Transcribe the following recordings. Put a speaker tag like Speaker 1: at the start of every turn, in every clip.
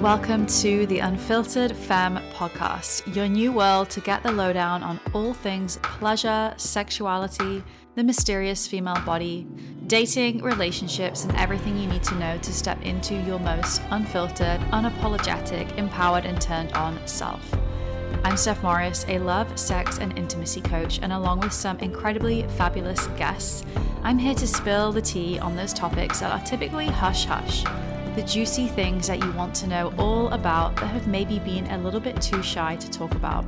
Speaker 1: Welcome to the Unfiltered Femme podcast, your new world to get the lowdown on all things pleasure, sexuality, the mysterious female body, dating, relationships, and everything you need to know to step into your most unfiltered, unapologetic, empowered, and turned on self. I'm Steph Morris, a love, sex, and intimacy coach, and along with some incredibly fabulous guests, I'm here to spill the tea on those topics that are typically hush hush the juicy things that you want to know all about that have maybe been a little bit too shy to talk about.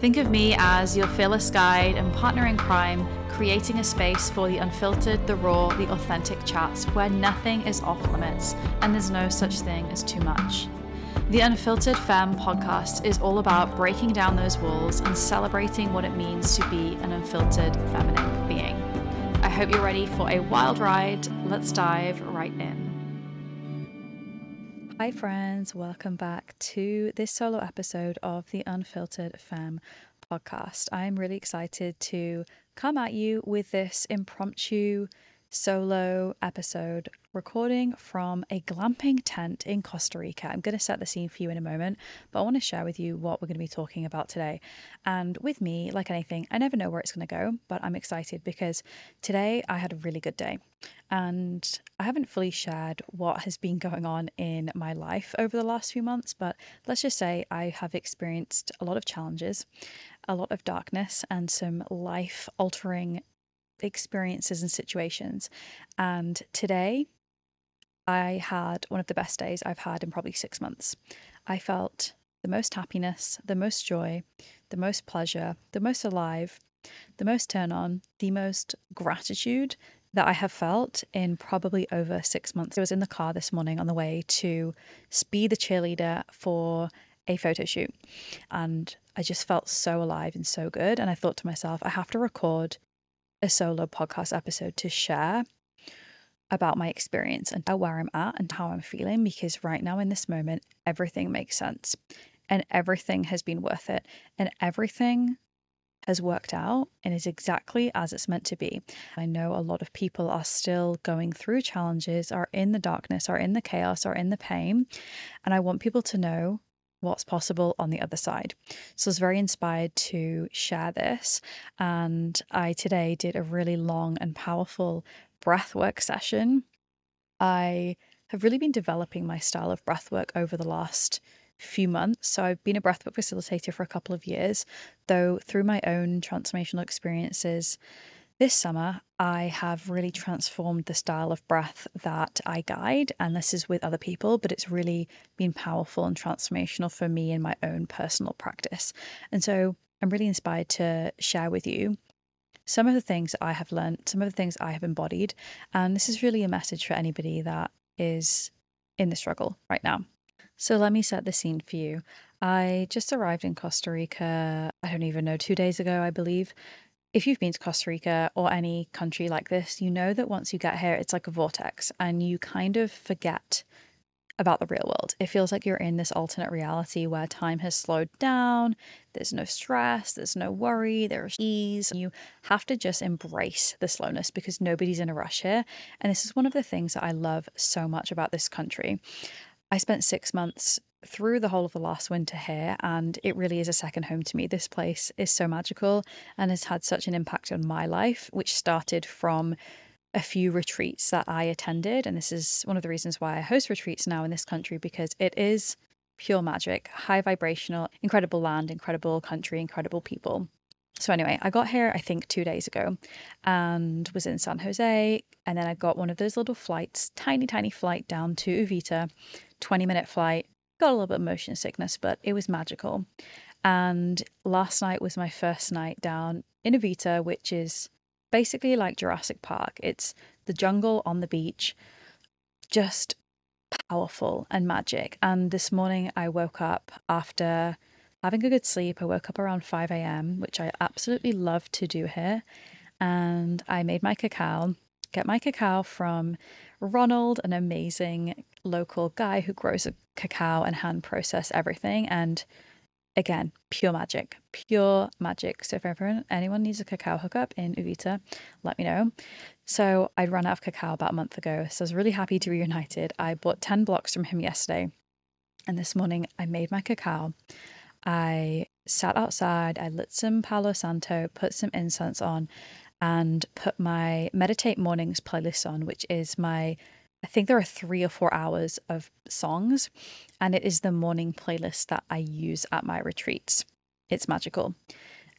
Speaker 1: Think of me as your fearless guide and partner in crime, creating a space for the unfiltered, the raw, the authentic chats where nothing is off limits and there's no such thing as too much. The Unfiltered Femme podcast is all about breaking down those walls and celebrating what it means to be an unfiltered feminine being. I hope you're ready for a wild ride. Let's dive right in. Hi, friends. Welcome back to this solo episode of the Unfiltered Femme podcast. I'm really excited to come at you with this impromptu solo episode recording from a glamping tent in Costa Rica. I'm going to set the scene for you in a moment, but I want to share with you what we're going to be talking about today. And with me, like anything, I never know where it's going to go, but I'm excited because today I had a really good day. And I haven't fully shared what has been going on in my life over the last few months, but let's just say I have experienced a lot of challenges, a lot of darkness, and some life altering experiences and situations. And today, I had one of the best days I've had in probably six months. I felt the most happiness, the most joy, the most pleasure, the most alive, the most turn on, the most gratitude that I have felt in probably over six months. I was in the car this morning on the way to be the cheerleader for a photo shoot. And I just felt so alive and so good. And I thought to myself, I have to record a solo podcast episode to share about my experience and where I'm at and how I'm feeling because right now in this moment, everything makes sense and everything has been worth it and everything has worked out and is exactly as it's meant to be. I know a lot of people are still going through challenges, are in the darkness, are in the chaos, are in the pain. And I want people to know what's possible on the other side. So I was very inspired to share this. And I today did a really long and powerful breathwork session. I have really been developing my style of breathwork over the last few months. So I've been a breathwork facilitator for a couple of years, though through my own transformational experiences this summer, I have really transformed the style of breath that I guide, and this is with other people, but it's really been powerful and transformational for me in my own personal practice. And so I'm really inspired to share with you some of the things I have learned, some of the things I have embodied. And this is really a message for anybody that is in the struggle right now. So let me set the scene for you. I just arrived in Costa Rica, I don't even know, two days ago, I believe. If you've been to Costa Rica or any country like this, you know that once you get here, it's like a vortex and you kind of forget about the real world. It feels like you're in this alternate reality where time has slowed down, there's no stress, there's no worry, there's ease. You have to just embrace the slowness because nobody's in a rush here. And this is one of the things that I love so much about this country. I spent six months through the whole of the last winter here, and it really is a second home to me. This place is so magical and has had such an impact on my life, which started from a few retreats that I attended. And this is one of the reasons why I host retreats now in this country because it is pure magic, high vibrational, incredible land, incredible country, incredible people. So, anyway, I got here, I think, two days ago and was in San Jose. And then I got one of those little flights, tiny, tiny flight down to Uvita, 20 minute flight. Got a little bit of motion sickness, but it was magical. And last night was my first night down in Uvita, which is basically like Jurassic Park. It's the jungle on the beach, just powerful and magic. And this morning I woke up after having a good sleep. I woke up around 5 a.m., which I absolutely love to do here. And I made my cacao, get my cacao from Ronald, an amazing local guy who grows a cacao and hand process everything. And again, pure magic, pure magic. So if everyone, anyone needs a cacao hookup in Uvita, let me know. So I'd run out of cacao about a month ago. So I was really happy to be reunited. I bought 10 blocks from him yesterday. And this morning I made my cacao. I sat outside, I lit some Palo Santo, put some incense on, and put my Meditate Mornings playlist on, which is my I think there are three or four hours of songs, and it is the morning playlist that I use at my retreats. It's magical.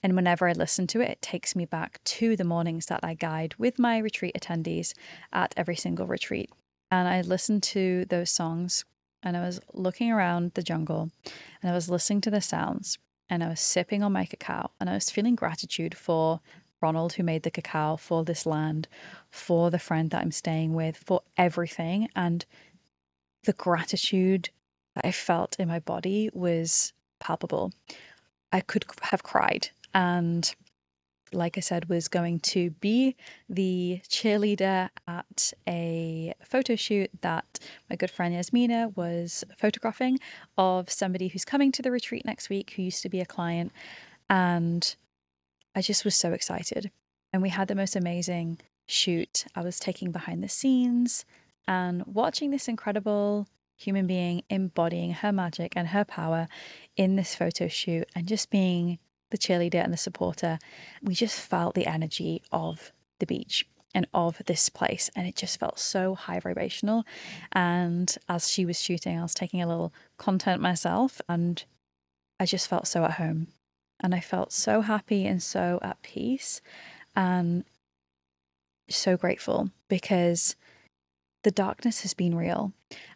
Speaker 1: And whenever I listen to it, it takes me back to the mornings that I guide with my retreat attendees at every single retreat. And I listened to those songs and I was looking around the jungle and I was listening to the sounds and I was sipping on my cacao and I was feeling gratitude for Ronald, who made the cacao, for this land, for the friend that I'm staying with, for everything. And the gratitude that I felt in my body was palpable. I could have cried. And like I said, was going to be the cheerleader at a photo shoot that my good friend Yasmina was photographing of somebody who's coming to the retreat next week who used to be a client. And I just was so excited. And we had the most amazing shoot. I was taking behind the scenes and watching this incredible human being embodying her magic and her power in this photo shoot and just being the cheerleader and the supporter. We just felt the energy of the beach and of this place and it just felt so high vibrational and as she was shooting I was taking a little content myself and I just felt so at home and I felt so happy and so at peace and so grateful because the darkness has been real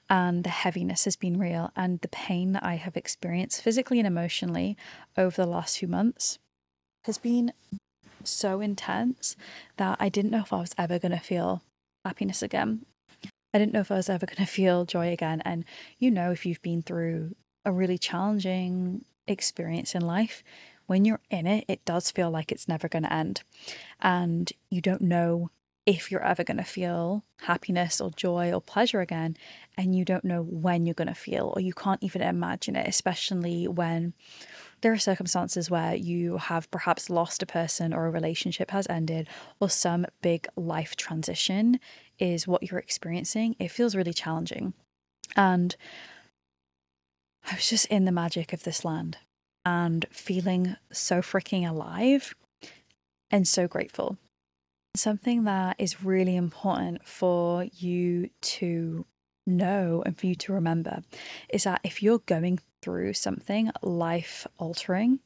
Speaker 1: and the heaviness has been real and the pain that I have experienced physically and emotionally over the last few months has been so intense that I didn't know if I was ever going to feel happiness again. I didn't know if I was ever going to feel joy again. And you know, if you've been through a really challenging experience in life, when you're in it, it does feel like it's never going to end. And you don't know if you're ever going to feel happiness or joy or pleasure again. And you don't know when you're going to feel, or you can't even imagine it, especially when there are circumstances where you have perhaps lost a person or a relationship has ended or some big life transition is what you're experiencing. It feels really challenging. And I was just in the magic of this land and feeling so freaking alive and so grateful. Something that is really important for you to know and for you to remember is that if you're going through something life altering,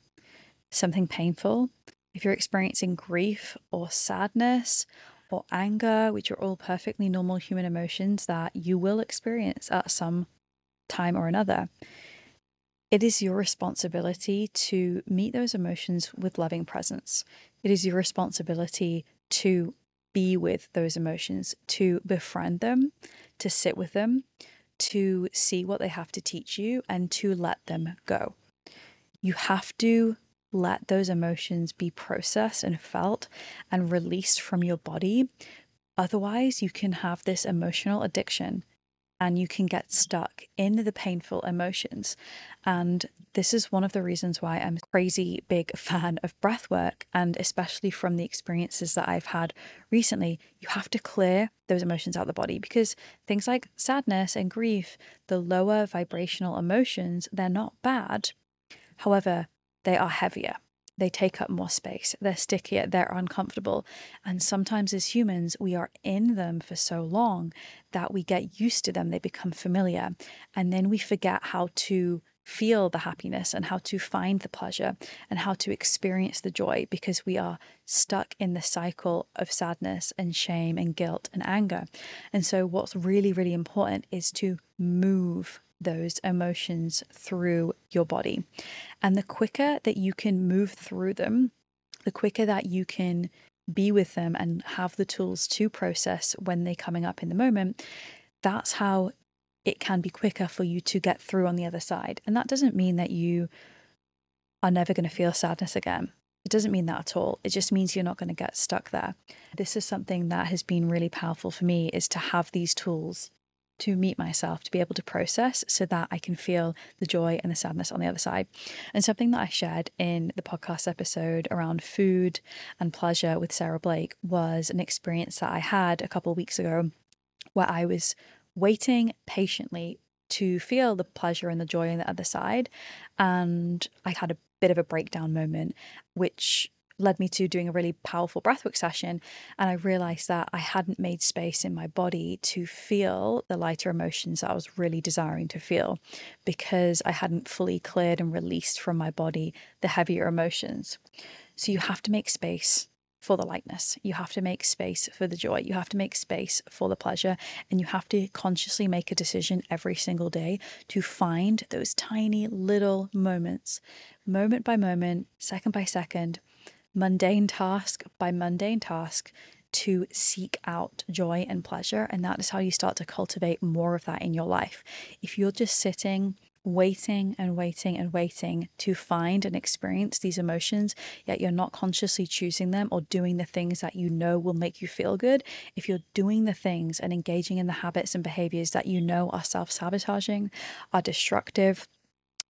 Speaker 1: something painful, if you're experiencing grief or sadness or anger, which are all perfectly normal human emotions that you will experience at some time or another, it is your responsibility to meet those emotions with loving presence. It is your responsibility to be with those emotions, to befriend them, to sit with them, to see what they have to teach you, and to let them go. You have to let those emotions be processed and felt and released from your body. Otherwise, you can have this emotional addiction and you can get stuck in the painful emotions. And this is one of the reasons why I'm a crazy big fan of breath work. And especially from the experiences that I've had recently, you have to clear those emotions out of the body because things like sadness and grief, the lower vibrational emotions, they're not bad. However, they are heavier they take up more space, they're stickier, they're uncomfortable. And sometimes as humans, we are in them for so long that we get used to them, they become familiar. And then we forget how to feel the happiness and how to find the pleasure and how to experience the joy because we are stuck in the cycle of sadness and shame and guilt and anger. And so, what's really, really important is to move those emotions through your body. And the quicker that you can move through them, the quicker that you can be with them and have the tools to process when they're coming up in the moment, that's how it can be quicker for you to get through on the other side. And that doesn't mean that you are never going to feel sadness again. It doesn't mean that at all. It just means you're not going to get stuck there. This is something that has been really powerful for me is to have these tools to meet myself, to be able to process so that I can feel the joy and the sadness on the other side. And something that I shared in the podcast episode around food and pleasure with Sarah Blake was an experience that I had a couple of weeks ago where I was waiting patiently to feel the pleasure and the joy on the other side. And I had a bit of a breakdown moment, which led me to doing a really powerful breathwork session. And I realized that I hadn't made space in my body to feel the lighter emotions that I was really desiring to feel because I hadn't fully cleared and released from my body the heavier emotions. So you have to make space for the lightness. You have to make space for the joy. You have to make space for the pleasure. And you have to consciously make a decision every single day to find those tiny little moments, moment by moment, second by second, mundane task by mundane task to seek out joy and pleasure. And that is how you start to cultivate more of that in your life. If you're just sitting, waiting and waiting and waiting to find and experience these emotions, yet you're not consciously choosing them or doing the things that you know will make you feel good, if you're doing the things and engaging in the habits and behaviors that you know are self sabotaging, are destructive,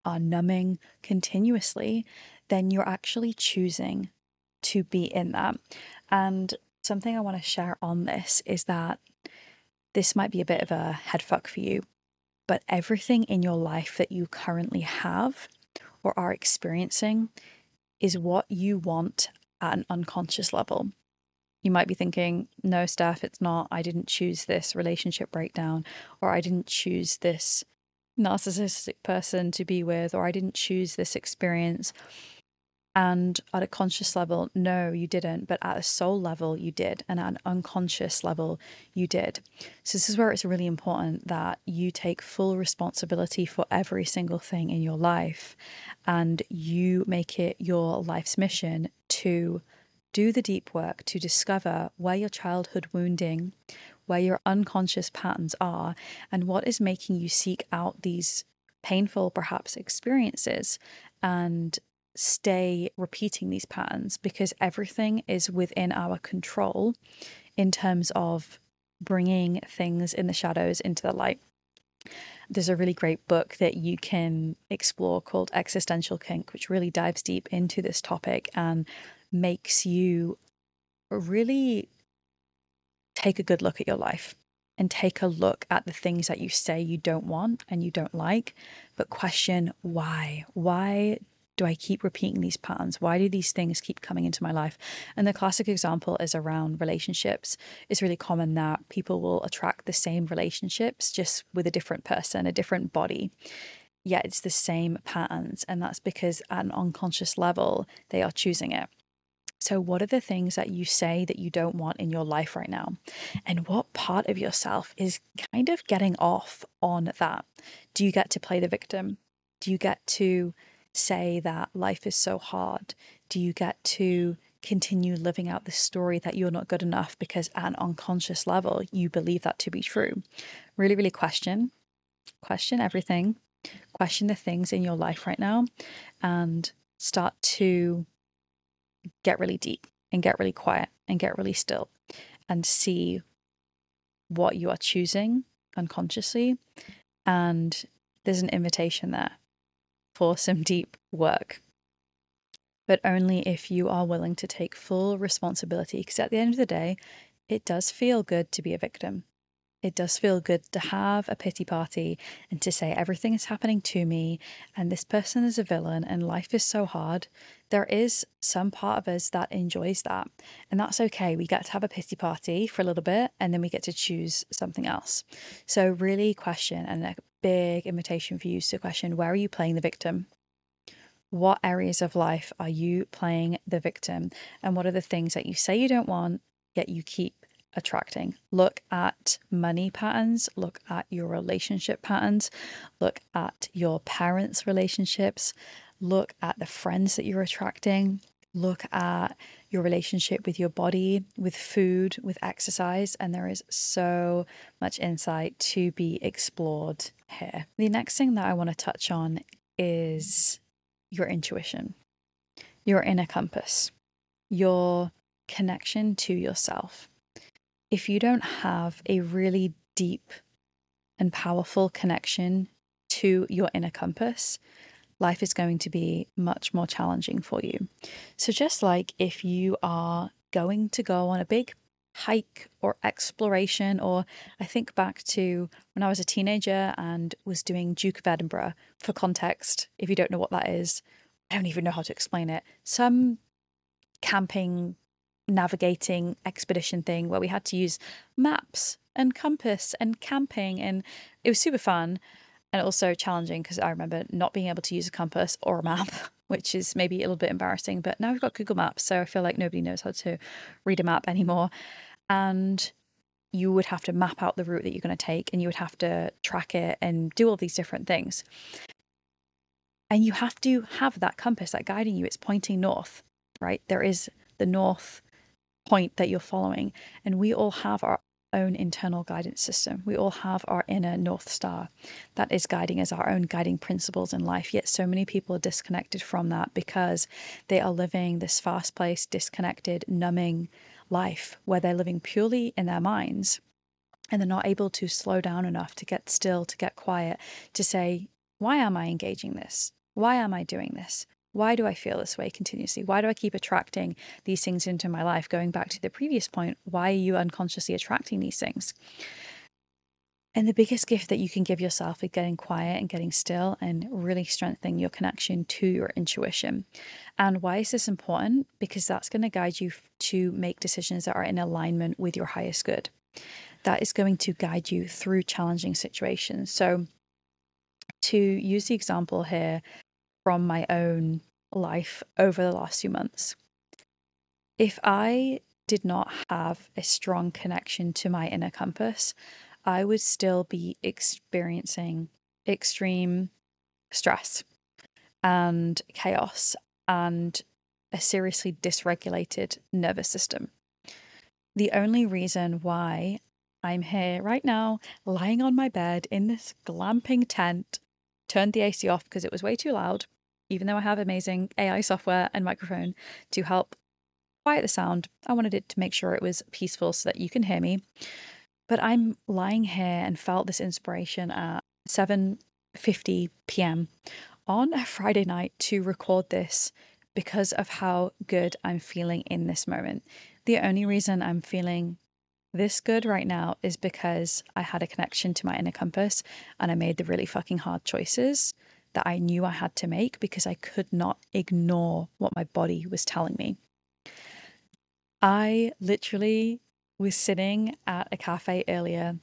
Speaker 1: are numbing continuously, then you're actually choosing to be in that. And something I want to share on this is that this might be a bit of a head fuck for you, but everything in your life that you currently have or are experiencing is what you want at an unconscious level. You might be thinking, no, Steph, it's not. I didn't choose this relationship breakdown, or I didn't choose this narcissistic person to be with, or I didn't choose this experience. And at a conscious level, no, you didn't. But at a soul level, you did. And at an unconscious level, you did. So, this is where it's really important that you take full responsibility for every single thing in your life and you make it your life's mission to do the deep work to discover where your childhood wounding, where your unconscious patterns are, and what is making you seek out these painful, perhaps, experiences and stay repeating these patterns because everything is within our control in terms of bringing things in the shadows into the light. There's a really great book that you can explore called Existential Kink, which really dives deep into this topic and makes you really take a good look at your life and take a look at the things that you say you don't want and you don't like, but question why. Why do I keep repeating these patterns? Why do these things keep coming into my life? And the classic example is around relationships. It's really common that people will attract the same relationships just with a different person, a different body. Yet it's the same patterns. And that's because at an unconscious level, they are choosing it. So, what are the things that you say that you don't want in your life right now? And what part of yourself is kind of getting off on that? Do you get to play the victim? Do you get to say that life is so hard? Do you get to continue living out the story that you're not good enough because at an unconscious level you believe that to be true? Really, really question, question everything, question the things in your life right now, and start to get really deep and get really quiet and get really still and see what you are choosing unconsciously. And there's an invitation there for some deep work. But only if you are willing to take full responsibility, because at the end of the day, it does feel good to be a victim. It does feel good to have a pity party and to say everything is happening to me and this person is a villain and life is so hard. There is some part of us that enjoys that. And that's okay. We get to have a pity party for a little bit and then we get to choose something else. So, really question and big invitation for you to question where are you playing the victim? What areas of life are you playing the victim? And what are the things that you say you don't want, yet you keep attracting. Look at money patterns, look at your relationship patterns, look at your parents' relationships, look at the friends that you're attracting, look at your relationship with your body, with food, with exercise, and there is so much insight to be explored here. The next thing that I want to touch on is your intuition, your inner compass, your connection to yourself if you don't have a really deep and powerful connection to your inner compass, life is going to be much more challenging for you. So, just like if you are going to go on a big hike or exploration. Or I think back to when I was a teenager and was doing Duke of Edinburgh. For context, if you don't know what that is, I don't even know how to explain it. Some camping, navigating expedition thing where we had to use maps and compass and camping, and it was super fun and also challenging because I remember not being able to use a compass or a map, which is maybe a little bit embarrassing. But now we've got Google Maps, so I feel like nobody knows how to read a map anymore. And you would have to map out the route that you're going to take and you would have to track it and do all these different things. And you have to have that compass that guiding you. It's pointing north, right? There is the north point that you're following. And we all have our own internal guidance system. We all have our inner North Star that is guiding us, our own guiding principles in life. Yet so many people are disconnected from that because they are living this fast paced, disconnected, numbing life where they're living purely in their minds and they're not able to slow down enough to get still, to get quiet, to say, why am I engaging this? Why am I doing this? Why do I feel this way continuously? Why do I keep attracting these things into my life? Going back to the previous point, why are you unconsciously attracting these things? And the biggest gift that you can give yourself is getting quiet and getting still and really strengthening your connection to your intuition. And why is this important? Because that's going to guide you to make decisions that are in alignment with your highest good. That is going to guide you through challenging situations. So, to use the example here from my own life over the last few months. If I did not have a strong connection to my inner compass, I would still be experiencing extreme stress and chaos and a seriously dysregulated nervous system. The only reason why I'm here right now, lying on my bed in this glamping tent, turned the AC off because it was way too loud, even though I have amazing AI software and microphone to help quiet the sound, I wanted it to make sure it was peaceful so that you can hear me. But I'm lying here and felt this inspiration at 7:50 p.m. on a Friday night to record this because of how good I'm feeling in this moment. The only reason I'm feeling this good right now is because I had a connection to my inner compass and I made the really fucking hard choices that I knew I had to make because I could not ignore what my body was telling me. I literally was sitting at a cafe earlier.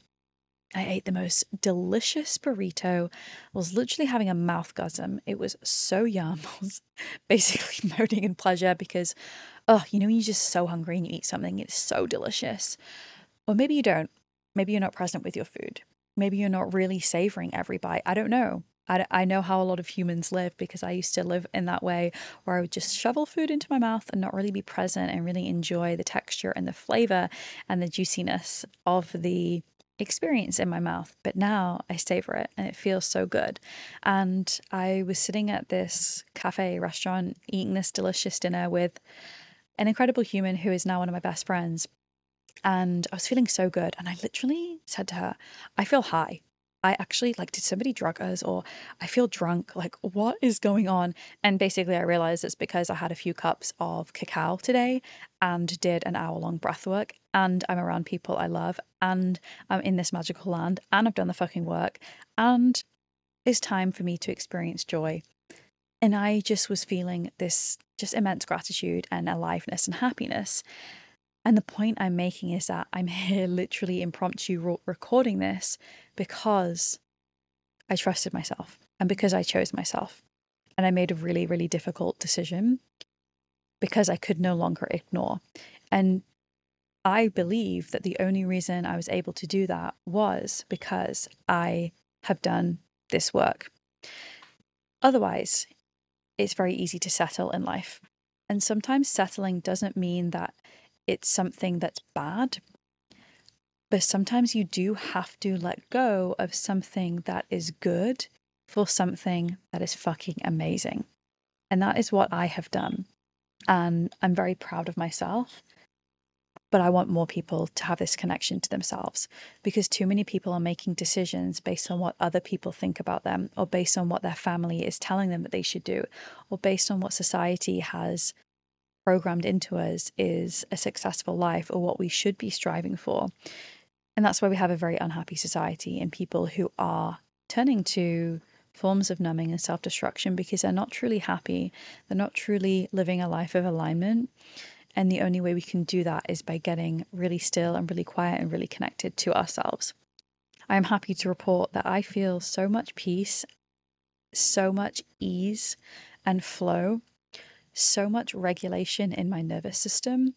Speaker 1: I ate the most delicious burrito. I was literally having a mouthgasm. It was so yum. I was basically moaning in pleasure because, oh, you know, when you're just so hungry and you eat something, it's so delicious. Or maybe you don't. Maybe you're not present with your food. Maybe you're not really savoring every bite. I don't know. I, I know how a lot of humans live because I used to live in that way where I would just shovel food into my mouth and not really be present and really enjoy the texture and the flavor and the juiciness of the experience in my mouth. But now I savor it and it feels so good. And I was sitting at this cafe restaurant eating this delicious dinner with an incredible human who is now one of my best friends. And I was feeling so good. And I literally said to her, I feel high. I actually like, did somebody drug us or I feel drunk? Like, what is going on? And basically, I realized it's because I had a few cups of cacao today and did an hour long breath work. And I'm around people I love and I'm in this magical land and I've done the fucking work. And it's time for me to experience joy. And I just was feeling this just immense gratitude and aliveness and happiness. And the point I'm making is that I'm here literally impromptu recording this because I trusted myself and because I chose myself. And I made a really, really difficult decision because I could no longer ignore. And I believe that the only reason I was able to do that was because I have done this work. Otherwise, it's very easy to settle in life. And sometimes settling doesn't mean that it's something that's bad. But sometimes you do have to let go of something that is good for something that is fucking amazing. And that is what I have done. And I'm very proud of myself. But I want more people to have this connection to themselves because too many people are making decisions based on what other people think about them, or based on what their family is telling them that they should do, or based on what society has programmed into us is a successful life or what we should be striving for. And that's why we have a very unhappy society and people who are turning to forms of numbing and self destruction because they're not truly happy. They're not truly living a life of alignment. And the only way we can do that is by getting really still and really quiet and really connected to ourselves. I am happy to report that I feel so much peace, so much ease and flow, so much regulation in my nervous system,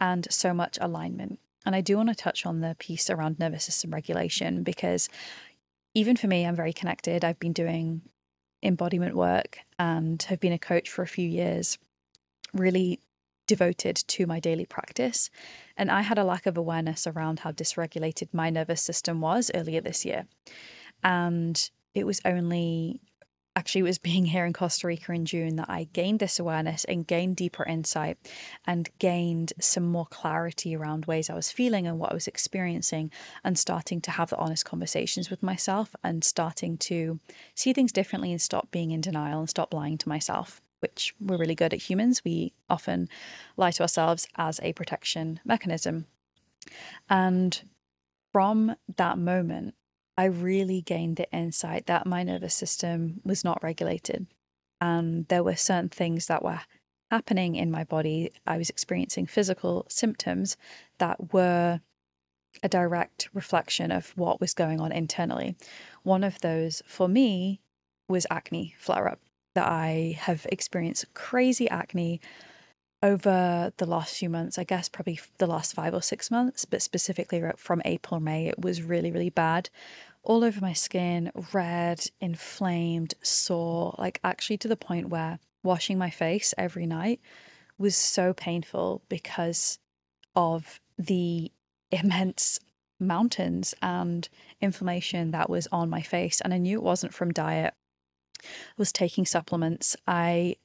Speaker 1: and so much alignment. And I do want to touch on the piece around nervous system regulation because even for me, I'm very connected. I've been doing embodiment work and have been a coach for a few years, really devoted to my daily practice. And I had a lack of awareness around how dysregulated my nervous system was earlier this year. And it was only actually it was being here in Costa Rica in June that I gained this awareness and gained deeper insight and gained some more clarity around ways I was feeling and what I was experiencing and starting to have the honest conversations with myself and starting to see things differently and stop being in denial and stop lying to myself. Which we're really good at humans. We often lie to ourselves as a protection mechanism. And from that moment, I really gained the insight that my nervous system was not regulated. And there were certain things that were happening in my body. I was experiencing physical symptoms that were a direct reflection of what was going on internally. One of those for me was acne flare up, that I have experienced crazy acne over the last few months, I guess probably the last five or six months, but specifically from April, May, it was really, really bad. All over my skin, red, inflamed, sore, like actually to the point where washing my face every night was so painful because of the immense mountains and inflammation that was on my face. And I knew it wasn't from diet. I was taking supplements. I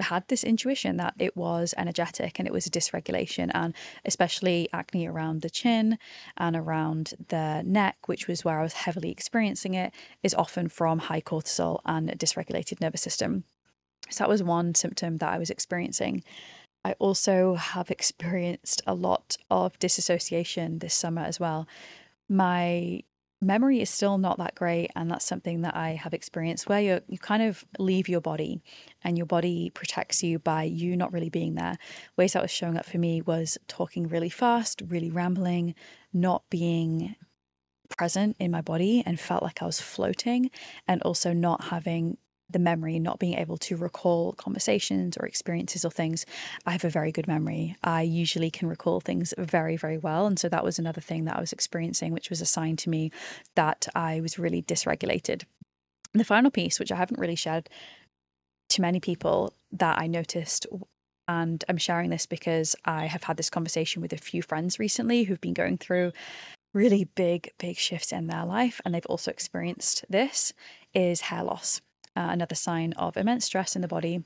Speaker 1: had this intuition that it was energetic and it was a dysregulation, and especially acne around the chin and around the neck, which was where I was heavily experiencing it, is often from high cortisol and a dysregulated nervous system. So that was one symptom that I was experiencing. I also have experienced a lot of disassociation this summer as well. My memory is still not that great and that's something that i have experienced where you you kind of leave your body and your body protects you by you not really being there. Ways that was showing up for me was talking really fast really rambling not being present in my body and felt like i was floating and also not having the memory, not being able to recall conversations or experiences or things. I have a very good memory. I usually can recall things very, very well. And so that was another thing that I was experiencing, which was a sign to me that I was really dysregulated. The final piece, which I haven't really shared to many people, that I noticed and I'm sharing this because I have had this conversation with a few friends recently who've been going through really big, big shifts in their life. And they've also experienced this is hair loss uh, another sign of immense stress in the body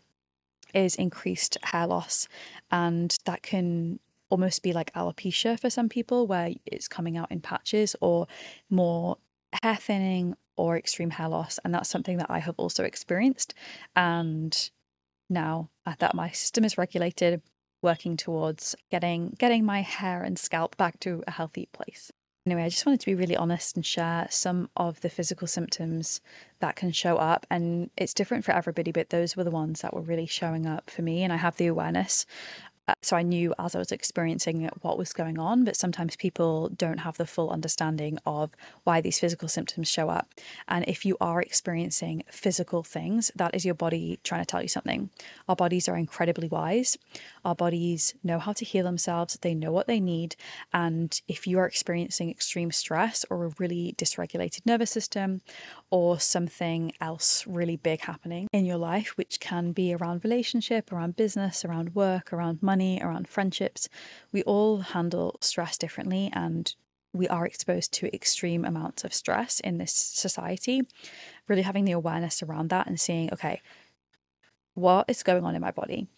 Speaker 1: is increased hair loss. And that can almost be like alopecia for some people, where it's coming out in patches, or more hair thinning or extreme hair loss. And that's something that I have also experienced. And now uh, that my system is regulated, working towards getting getting my hair and scalp back to a healthy place. Anyway, I just wanted to be really honest and share some of the physical symptoms that can show up. And it's different for everybody, but those were the ones that were really showing up for me. And I have the awareness Uh, so I knew as I was experiencing what was going on, but sometimes people don't have the full understanding of why these physical symptoms show up. And if you are experiencing physical things, that is your body trying to tell you something. Our bodies are incredibly wise. Our bodies know how to heal themselves, they know what they need. And if you are experiencing extreme stress or a really dysregulated nervous system or something else really big happening in your life, which can be around relationship, around business, around work, around money, around friendships. We all handle stress differently and we are exposed to extreme amounts of stress in this society. Really having the awareness around that and seeing, okay, what is going on in my body?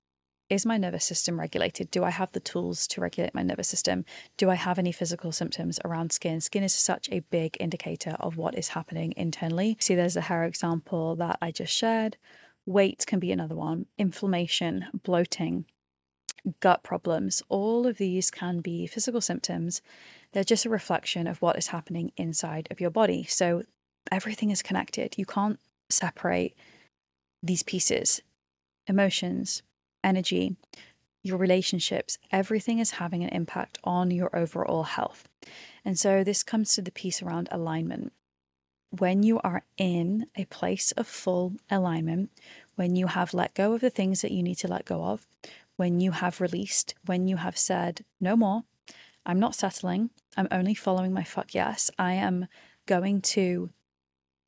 Speaker 1: is my nervous system regulated? Do I have the tools to regulate my nervous system? Do I have any physical symptoms around skin? Skin is such a big indicator of what is happening internally. See, there's a hair example that I just shared. Weight can be another one, inflammation, bloating, gut problems, all of these can be physical symptoms. They're just a reflection of what is happening inside of your body. So everything is connected. You can't separate these pieces emotions, energy, your relationships, everything is having an impact on your overall health. And so this comes to the piece around alignment. When you are in a place of full alignment, when you have let go of the things that you need to let go of, when you have released, when you have said, no more, I'm not settling, I'm only following my fuck yes, I am going to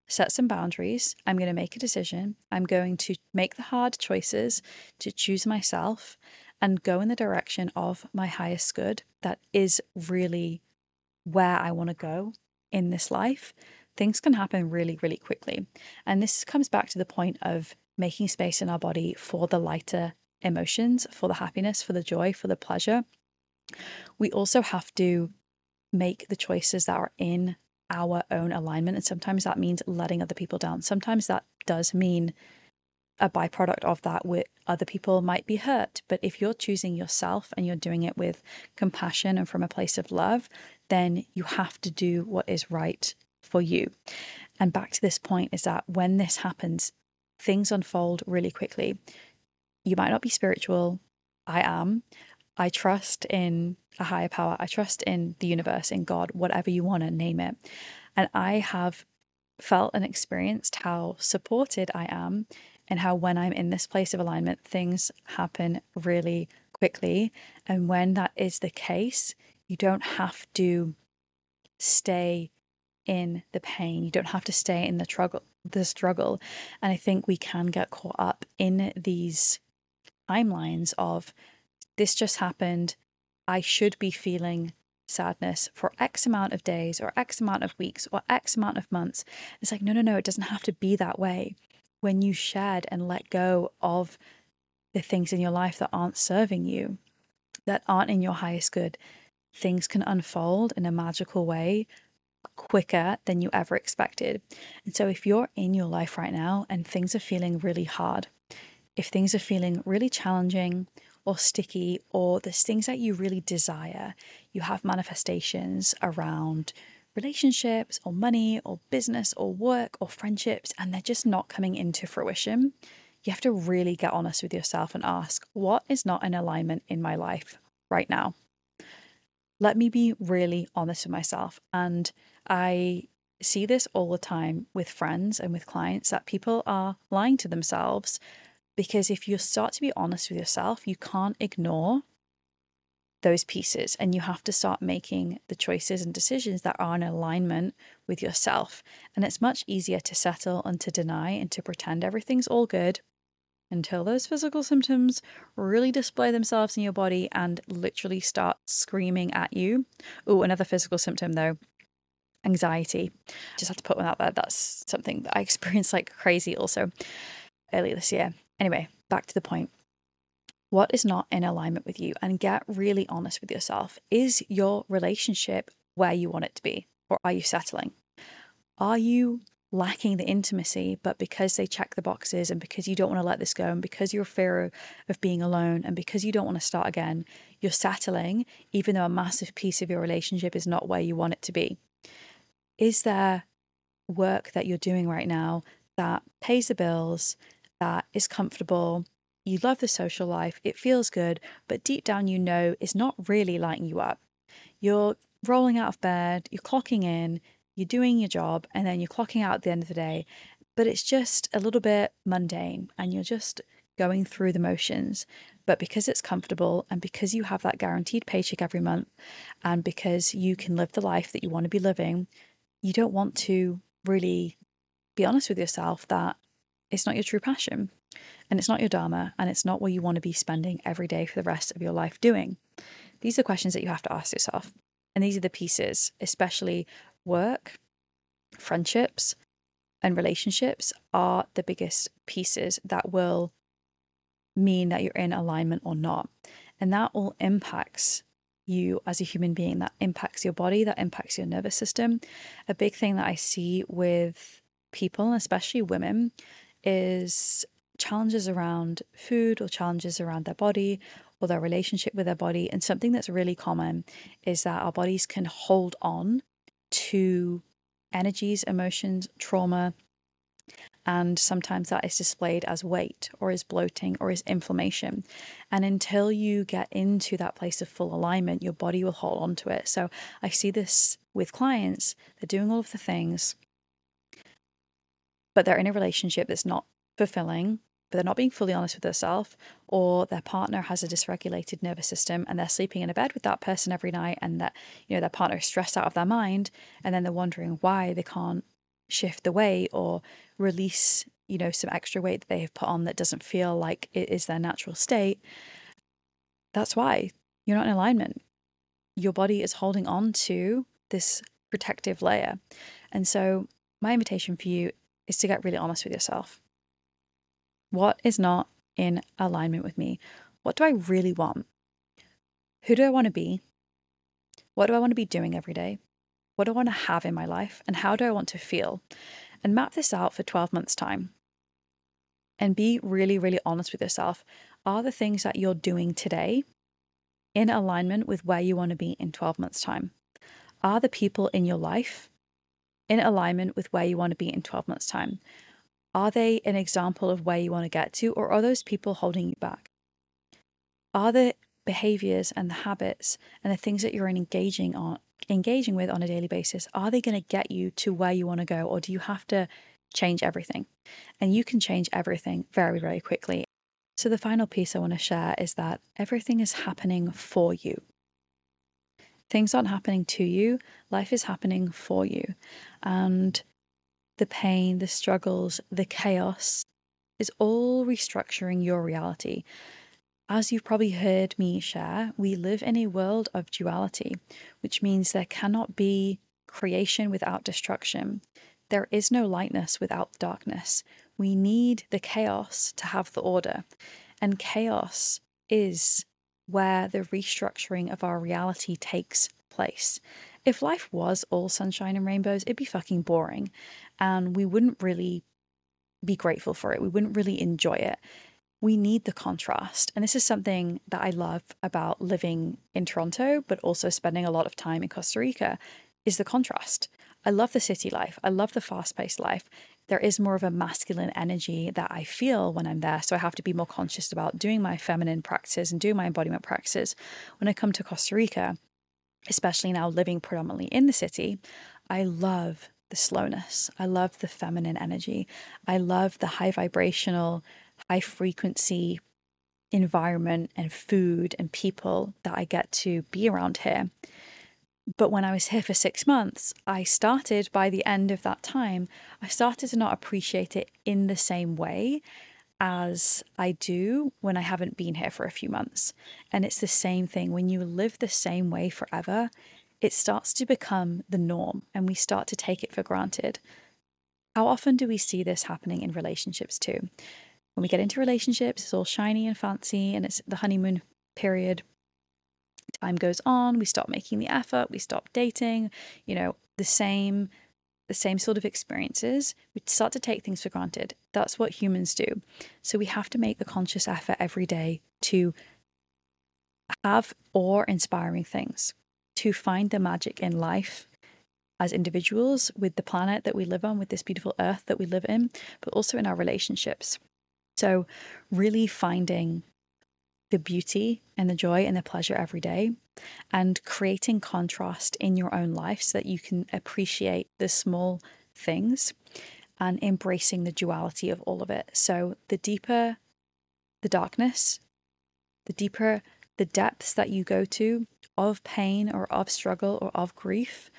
Speaker 1: set some boundaries. I'm going to make a decision. I'm going to make the hard choices to choose myself and go in the direction of my highest good. That is really where I want to go in this life. Things can happen really, really quickly. And this comes back to the point of making space in our body for the lighter emotions, for the happiness, for the joy, for the pleasure. We also have to make the choices that are in our own alignment. And sometimes that means letting other people down. Sometimes that does mean a byproduct of that where other people might be hurt. But if you're choosing yourself and you're doing it with compassion and from a place of love, then you have to do what is right for you. And back to this point is that when this happens, things unfold really quickly. You might not be spiritual. I am. I trust in a higher power. I trust in the universe, in God, whatever you want to name it. And I have felt and experienced how supported I am and how when I'm in this place of alignment, things happen really quickly. And when that is the case, you don't have to stay in the pain. You don't have to stay in the struggle the struggle. And I think we can get caught up in these timelines of this just happened. I should be feeling sadness for X amount of days or X amount of weeks or X amount of months. It's like, no, no, no, it doesn't have to be that way. When you shed and let go of the things in your life that aren't serving you, that aren't in your highest good, things can unfold in a magical way quicker than you ever expected. And so, if you're in your life right now and things are feeling really hard, if things are feeling really challenging or sticky, or there's things that you really desire, you have manifestations around relationships or money or business or work or friendships, and they're just not coming into fruition, you have to really get honest with yourself and ask, what is not in alignment in my life right now? Let me be really honest with myself. And I see this all the time with friends and with clients that people are lying to themselves because if you start to be honest with yourself, you can't ignore those pieces and you have to start making the choices and decisions that are in alignment with yourself. And it's much easier to settle and to deny and to pretend everything's all good until those physical symptoms really display themselves in your body and literally start screaming at you. Oh, another physical symptom though anxiety. Just have to put one out there. That's something that I experienced like crazy also earlier this year. Anyway, back to the point. What is not in alignment with you? And get really honest with yourself. Is your relationship where you want it to be? Or are you settling? Are you lacking the intimacy, but because they check the boxes and because you don't want to let this go and because you're fear of being alone and because you don't want to start again, you're settling, even though a massive piece of your relationship is not where you want it to be. Is there work that you're doing right now that pays the bills, that is comfortable. You love the social life, it feels good, but deep down you know it's not really lighting you up. You're rolling out of bed, you're clocking in, you're doing your job, and then you're clocking out at the end of the day, but it's just a little bit mundane and you're just going through the motions. But because it's comfortable and because you have that guaranteed paycheck every month and because you can live the life that you want to be living, you don't want to really be honest with yourself that it's not your true passion and it's not your Dharma and it's not what you want to be spending every day for the rest of your life doing. These are questions that you have to ask yourself. And these are the pieces, especially work, friendships, and relationships are the biggest pieces that will mean that you're in alignment or not. And that all impacts you as a human being, that impacts your body, that impacts your nervous system. A big thing that I see with people, especially women, is challenges around food or challenges around their body or their relationship with their body. And something that's really common is that our bodies can hold on to energies, emotions, trauma, and sometimes that is displayed as weight or as bloating or as inflammation. And until you get into that place of full alignment, your body will hold on to it. So I see this with clients, they're doing all of the things, but they're in a relationship that's not fulfilling, but they're not being fully honest with themselves, or their partner has a dysregulated nervous system and they're sleeping in a bed with that person every night and that, you know, their partner is stressed out of their mind and then they're wondering why they can't shift the weight or release, you know, some extra weight that they have put on that doesn't feel like it is their natural state. That's why you're not in alignment. Your body is holding on to this protective layer. And so, my invitation for you is to get really honest with yourself. What is not in alignment with me? What do I really want? Who do I want to be? What do I want to be doing every day? What do I want to have in my life? And how do I want to feel? And map this out for 12 months' time. And be really, really honest with yourself. Are the things that you're doing today in alignment with where you want to be in 12 months' time? Are the people in your life in alignment with where you want to be in 12 months' time? Are they an example of where you want to get to, or are those people holding you back? Are the behaviors and the habits and the things that you're engaging on engaging with on a daily basis, are they going to get you to where you want to go, or do you have to change everything? And you can change everything very, very quickly. So, the final piece I want to share is that everything is happening for you. Things aren't happening to you, life is happening for you. And the pain, the struggles, the chaos is all restructuring your reality. As you've probably heard me share, we live in a world of duality, which means there cannot be creation without destruction. There is no lightness without darkness. We need the chaos to have the order. And chaos is where the restructuring of our reality takes place. If life was all sunshine and rainbows, it'd be fucking boring. And we wouldn't really be grateful for it. We wouldn't really enjoy it we need the contrast. And this is something that I love about living in Toronto, but also spending a lot of time in Costa Rica, is the contrast. I love the city life. I love the fast paced life. There is more of a masculine energy that I feel when I'm there. So I have to be more conscious about doing my feminine practices and doing my embodiment practices. When I come to Costa Rica, especially now living predominantly in the city, I love the slowness. I love the feminine energy. I love the high vibrational high frequency environment and food and people that I get to be around here. But when I was here for six months, I started by the end of that time, I started to not appreciate it in the same way as I do when I haven't been here for a few months. And it's the same thing when you live the same way forever, it starts to become the norm and we start to take it for granted. How often do we see this happening in relationships too? when we get into relationships, it's all shiny and fancy and it's the honeymoon period. Time goes on, we stop making the effort, we stop dating, you know, the same the same sort of experiences. We start to take things for granted. That's what humans do. So we have to make the conscious effort every day to have awe inspiring things, to find the magic in life as individuals with the planet that we live on, with this beautiful earth that we live in, but also in our relationships. So, really finding the beauty and the joy and the pleasure every day and creating contrast in your own life so that you can appreciate the small things and embracing the duality of all of it. So, the deeper the darkness, the deeper the depths that you go to of pain or of struggle or of grief,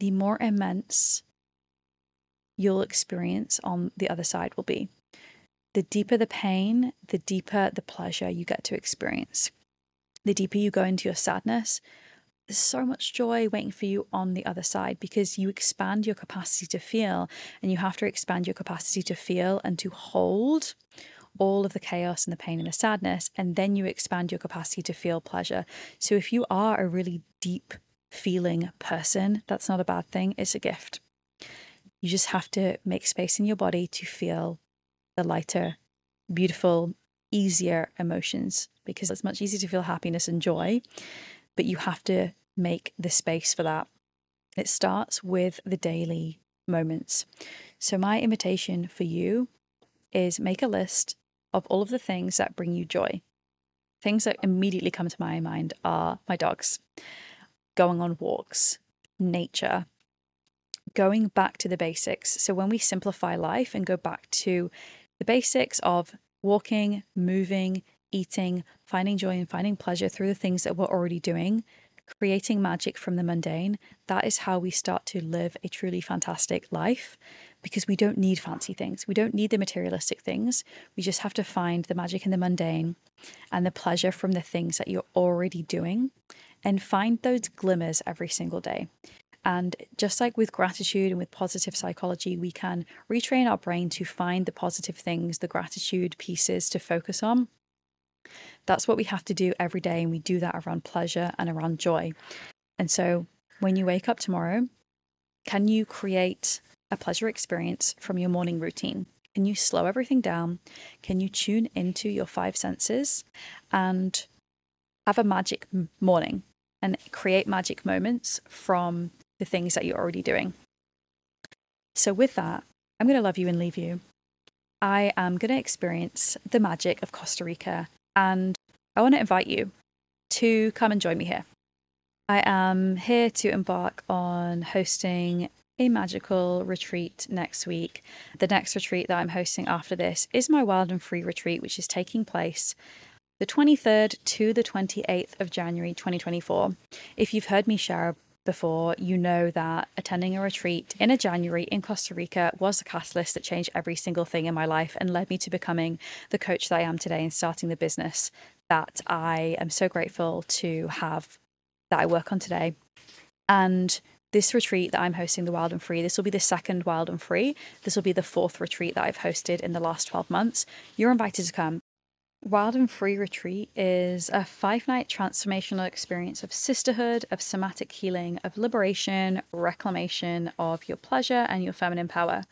Speaker 1: the more immense you'll experience on the other side will be the deeper the pain, the deeper the pleasure you get to experience. The deeper you go into your sadness, there's so much joy waiting for you on the other side because you expand your capacity to feel, and you have to expand your capacity to feel and to hold all of the chaos and the pain and the sadness, and then you expand your capacity to feel pleasure. So, if you are a really deep feeling person, that's not a bad thing, it's a gift. You just have to make space in your body to feel the lighter, beautiful, easier emotions because it's much easier to feel happiness and joy, but you have to make the space for that. It starts with the daily moments. So, my invitation for you is make a list of all of the things that bring you joy. Things that immediately come to my mind are my dogs, going on walks, nature, going back to the basics. So, when we simplify life and go back to the basics of walking, moving, eating, finding joy and finding pleasure through the things that we're already doing, creating magic from the mundane, that is how we start to live a truly fantastic life because we don't need fancy things. We don't need the materialistic things. We just have to find the magic in the mundane and the pleasure from the things that you're already doing and find those glimmers every single day. And just like with gratitude and with positive psychology, we can retrain our brain to find the positive things, the gratitude pieces to focus on. That's what we have to do every day. And we do that around pleasure and around joy. And so when you wake up tomorrow, can you create a pleasure experience from your morning routine? Can you slow everything down? Can you tune into your five senses and have a magic morning and create magic moments from the things that you're already doing? So, with that, I'm going to love you and leave you. I am going to experience the magic of Costa Rica and I want to invite you to come and join me here. I am here to embark on hosting a magical retreat next week. The next retreat that I'm hosting after this is my Wild and Free retreat, which is taking place the 23rd to the 28th of January 2024. If you've heard me share before, you know that attending a retreat in a January in Costa Rica was a catalyst that changed every single thing in my life and led me to becoming the coach that I am today and starting the business that I am so grateful to have that I work on today. And this retreat that I'm hosting, the Wild and Free, this will be the second Wild and Free. This will be the fourth retreat that I've hosted in the last 12 months. You're invited to come. Wild and Free Retreat is a five night transformational experience of sisterhood, of somatic healing, of liberation, reclamation of your pleasure and your feminine power.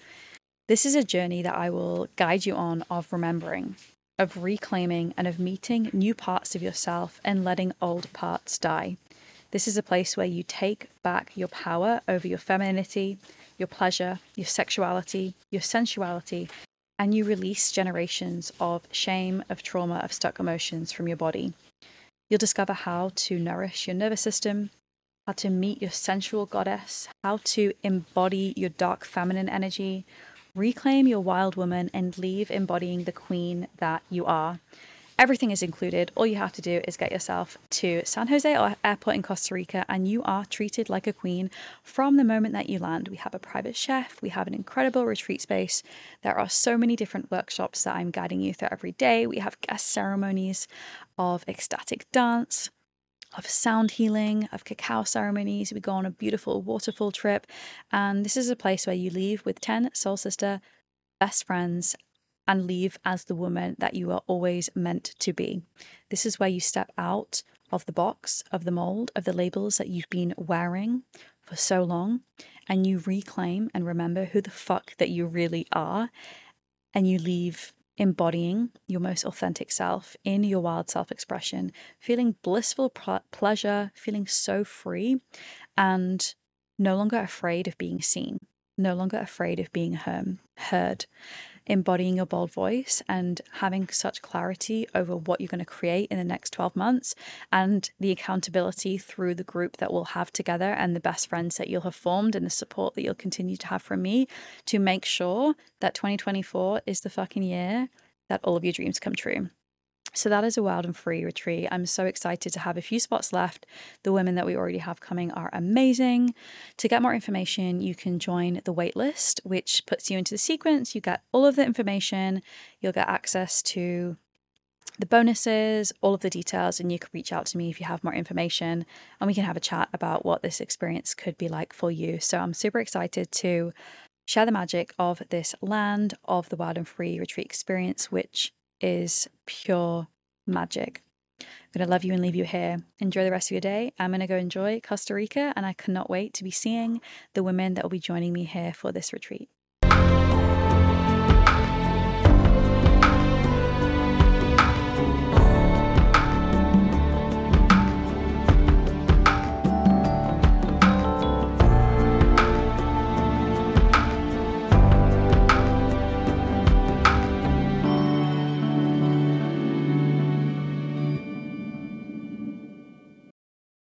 Speaker 1: This is a journey that I will guide you on of remembering, of reclaiming, and of meeting new parts of yourself and letting old parts die. This is a place where you take back your power over your femininity, your pleasure, your sexuality, your sensuality, and you release generations of shame, of trauma, of stuck emotions from your body. You'll discover how to nourish your nervous system, how to meet your sensual goddess, how to embody your dark feminine energy, reclaim your wild woman, and leave embodying the queen that you are. Everything is included. All you have to do is get yourself to San Jose Airport in Costa Rica, and you are treated like a queen from the moment that you land. We have a private chef, we have an incredible retreat space. There are so many different workshops that I'm guiding you through every day. We have guest ceremonies of ecstatic dance, of sound healing, of cacao ceremonies. We go on a beautiful waterfall trip. And this is a place where you leave with 10 soul sister best friends and leave as the woman that you are always meant to be. This is where you step out of the box, of the mold, of the labels that you've been wearing for so long, and you reclaim and remember who the fuck that you really are, and you leave embodying your most authentic self in your wild self expression, feeling blissful pleasure, feeling so free, and no longer afraid of being seen, no longer afraid of being heard embodying your bold voice and having such clarity over what you're going to create in the next 12 months and the accountability through the group that we'll have together and the best friends that you'll have formed and the support that you'll continue to have from me to make sure that 2024 is the fucking year that all of your dreams come true. So that is a wild and free retreat. I'm so excited to have a few spots left. The women that we already have coming are amazing. To get more information, you can join the waitlist, which puts you into the sequence. You get all of the information, you'll get access to the bonuses, all of the details, and you can reach out to me if you have more information and we can have a chat about what this experience could be like for you. So I'm super excited to share the magic of this land of the wild and free retreat experience, which is pure magic. I'm going to love you and leave you here. Enjoy the rest of your day. I'm going to go enjoy Costa Rica, and I cannot wait to be seeing the women that will be joining me here for this retreat.